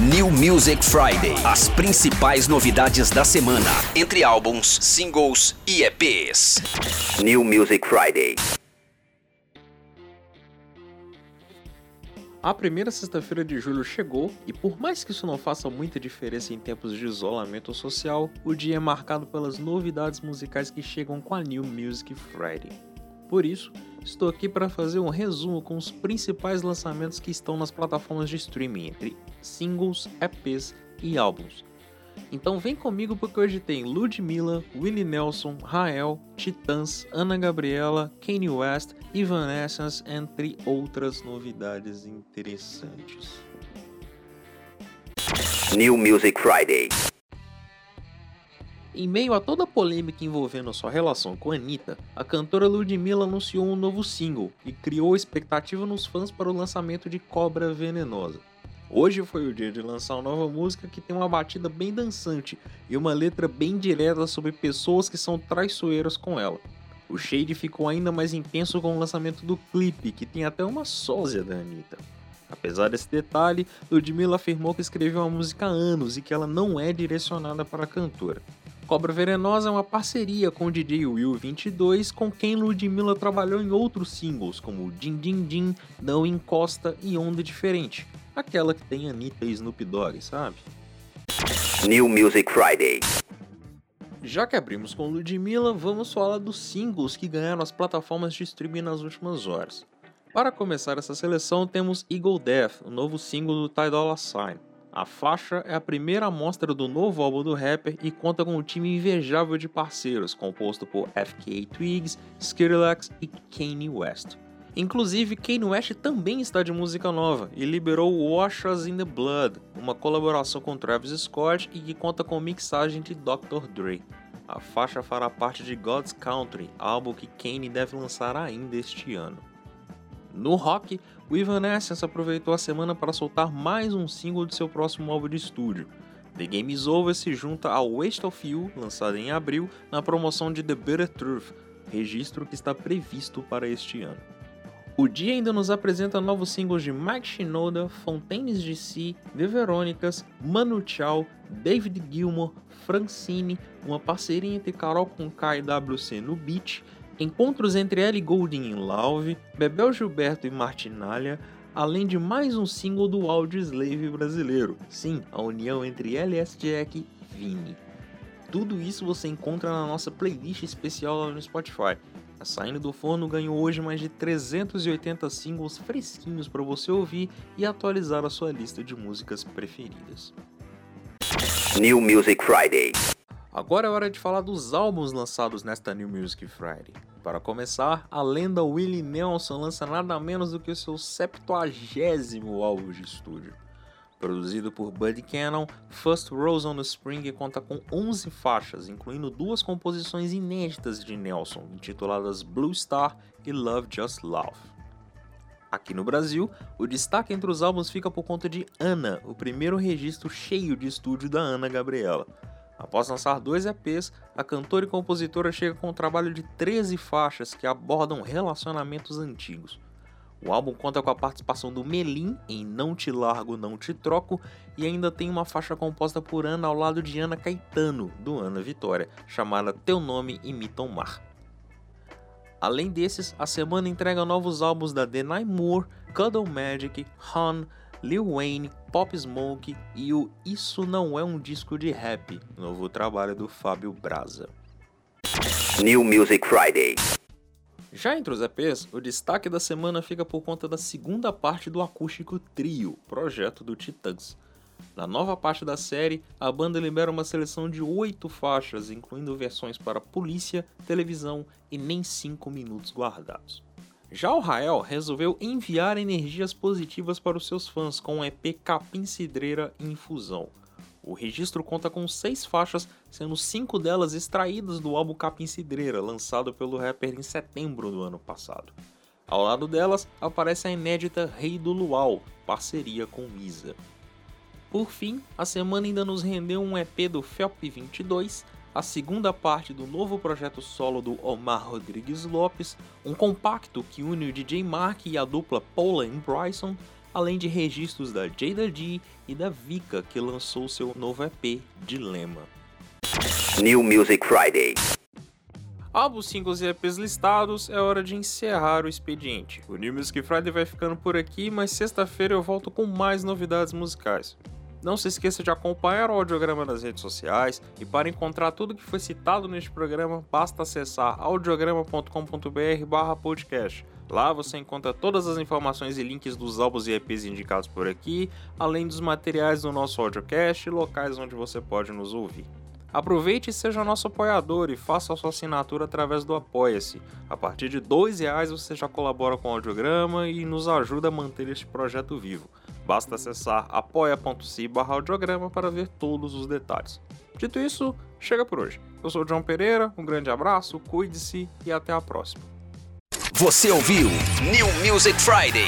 New Music Friday. As principais novidades da semana, entre álbuns, singles e EPs. New Music Friday. A primeira sexta-feira de julho chegou e, por mais que isso não faça muita diferença em tempos de isolamento social, o dia é marcado pelas novidades musicais que chegam com a New Music Friday. Por isso, estou aqui para fazer um resumo com os principais lançamentos que estão nas plataformas de streaming, entre singles, EPs e álbuns. Então vem comigo porque hoje tem Ludmilla, Willie Nelson, Rael, Titãs, Ana Gabriela, Kanye West, Evanescence, entre outras novidades interessantes. New Music Friday. Em meio a toda a polêmica envolvendo sua relação com Anitta, a cantora Ludmilla anunciou um novo single e criou expectativa nos fãs para o lançamento de Cobra Venenosa. Hoje foi o dia de lançar uma nova música que tem uma batida bem dançante e uma letra bem direta sobre pessoas que são traiçoeiras com ela. O shade ficou ainda mais intenso com o lançamento do clipe, que tem até uma sósia da Anitta. Apesar desse detalhe, Ludmilla afirmou que escreveu a música há anos e que ela não é direcionada para a cantora. Cobra Venenosa é uma parceria com o DJ Will 22, com quem Ludmilla trabalhou em outros singles como Din Din Din, Não Encosta e Onda Diferente, aquela que tem Anitta e Snoop Dogg, sabe? New Music Friday. Já que abrimos com Ludmilla, vamos falar dos singles que ganharam as plataformas de streaming nas últimas horas. Para começar essa seleção, temos Eagle Death, o novo single do Ty Dolla Sign. A faixa é a primeira amostra do novo álbum do rapper e conta com um time invejável de parceiros, composto por FKA Twigs, Skrillex e Kanye West. Inclusive, Kanye West também está de música nova e liberou Wash Us in the Blood, uma colaboração com Travis Scott e que conta com mixagem de Dr. Dre. A faixa fará parte de God's Country, álbum que Kanye deve lançar ainda este ano. No rock, o Evanescence aproveitou a semana para soltar mais um single de seu próximo álbum de estúdio. The Game Is Over se junta ao Waste of You, lançado em abril, na promoção de The Bitter Truth, registro que está previsto para este ano. O dia ainda nos apresenta novos singles de Mike Shinoda, Fontaines DC, The Verônicas, Manu Chao, David Gilmour, Francine, uma parceria entre Carol Conká e WC no beat Encontros entre Ellie Goulding e Lauve, Bebel Gilberto e Martinalha, além de mais um single do Audio Slave brasileiro. Sim, a união entre LS Jack e Vini. Tudo isso você encontra na nossa playlist especial lá no Spotify. A Saindo do Forno ganhou hoje mais de 380 singles fresquinhos para você ouvir e atualizar a sua lista de músicas preferidas. New Music Friday. Agora é hora de falar dos álbuns lançados nesta New Music Friday. Para começar, a lenda Willie Nelson lança nada menos do que o seu 70 álbum de estúdio. Produzido por Buddy Cannon, First Rose on the Spring conta com 11 faixas, incluindo duas composições inéditas de Nelson, intituladas Blue Star e Love Just Love. Aqui no Brasil, o destaque entre os álbuns fica por conta de Ana, o primeiro registro cheio de estúdio da Ana Gabriela. Após lançar dois EPs, a cantora e compositora chega com um trabalho de 13 faixas que abordam relacionamentos antigos. O álbum conta com a participação do Melim em Não Te Largo, Não Te Troco e ainda tem uma faixa composta por Ana ao lado de Ana Caetano, do Ana Vitória, chamada Teu Nome Imita o Mar. Além desses, a semana entrega novos álbuns da Denai Moore, Cuddle Magic, Han, Lil Wayne, Pop Smoke e o Isso Não É Um Disco de Rap, novo trabalho do Fábio Braza. New Music Friday. Já entre os EPs, o destaque da semana fica por conta da segunda parte do acústico Trio, projeto do Titãs. Na nova parte da série, a banda libera uma seleção de oito faixas, incluindo versões para polícia, televisão e nem cinco minutos guardados. Já o Rael resolveu enviar energias positivas para os seus fãs com o EP Capim Cidreira Infusão. O registro conta com seis faixas, sendo cinco delas extraídas do álbum Capim Cidreira, lançado pelo rapper em setembro do ano passado. Ao lado delas aparece a inédita Rei do Luau, parceria com Misa. Por fim, a semana ainda nos rendeu um EP do Felp 22, a segunda parte do novo projeto solo do Omar Rodrigues Lopes, um compacto que une o DJ Mark e a dupla Paula e Bryson, além de registros da Jada G e da Vika, que lançou seu novo EP, Dilema. New Music Friday. Álbuns, singles e EPs listados, é hora de encerrar o expediente. O New Music Friday vai ficando por aqui, mas sexta-feira eu volto com mais novidades musicais. Não se esqueça de acompanhar o audiograma nas redes sociais e para encontrar tudo que foi citado neste programa, basta acessar audiograma.com.br/podcast. Lá você encontra todas as informações e links dos álbuns e EPs indicados por aqui, além dos materiais do nosso audiocast e locais onde você pode nos ouvir. Aproveite e seja nosso apoiador e faça a sua assinatura através do Apoia-se. A partir de R$ reais você já colabora com o audiograma e nos ajuda a manter este projeto vivo. Basta acessar apoia.se audiograma para ver todos os detalhes. Dito isso, chega por hoje. Eu sou o João Pereira, um grande abraço, cuide-se e até a próxima. Você ouviu New Music Friday.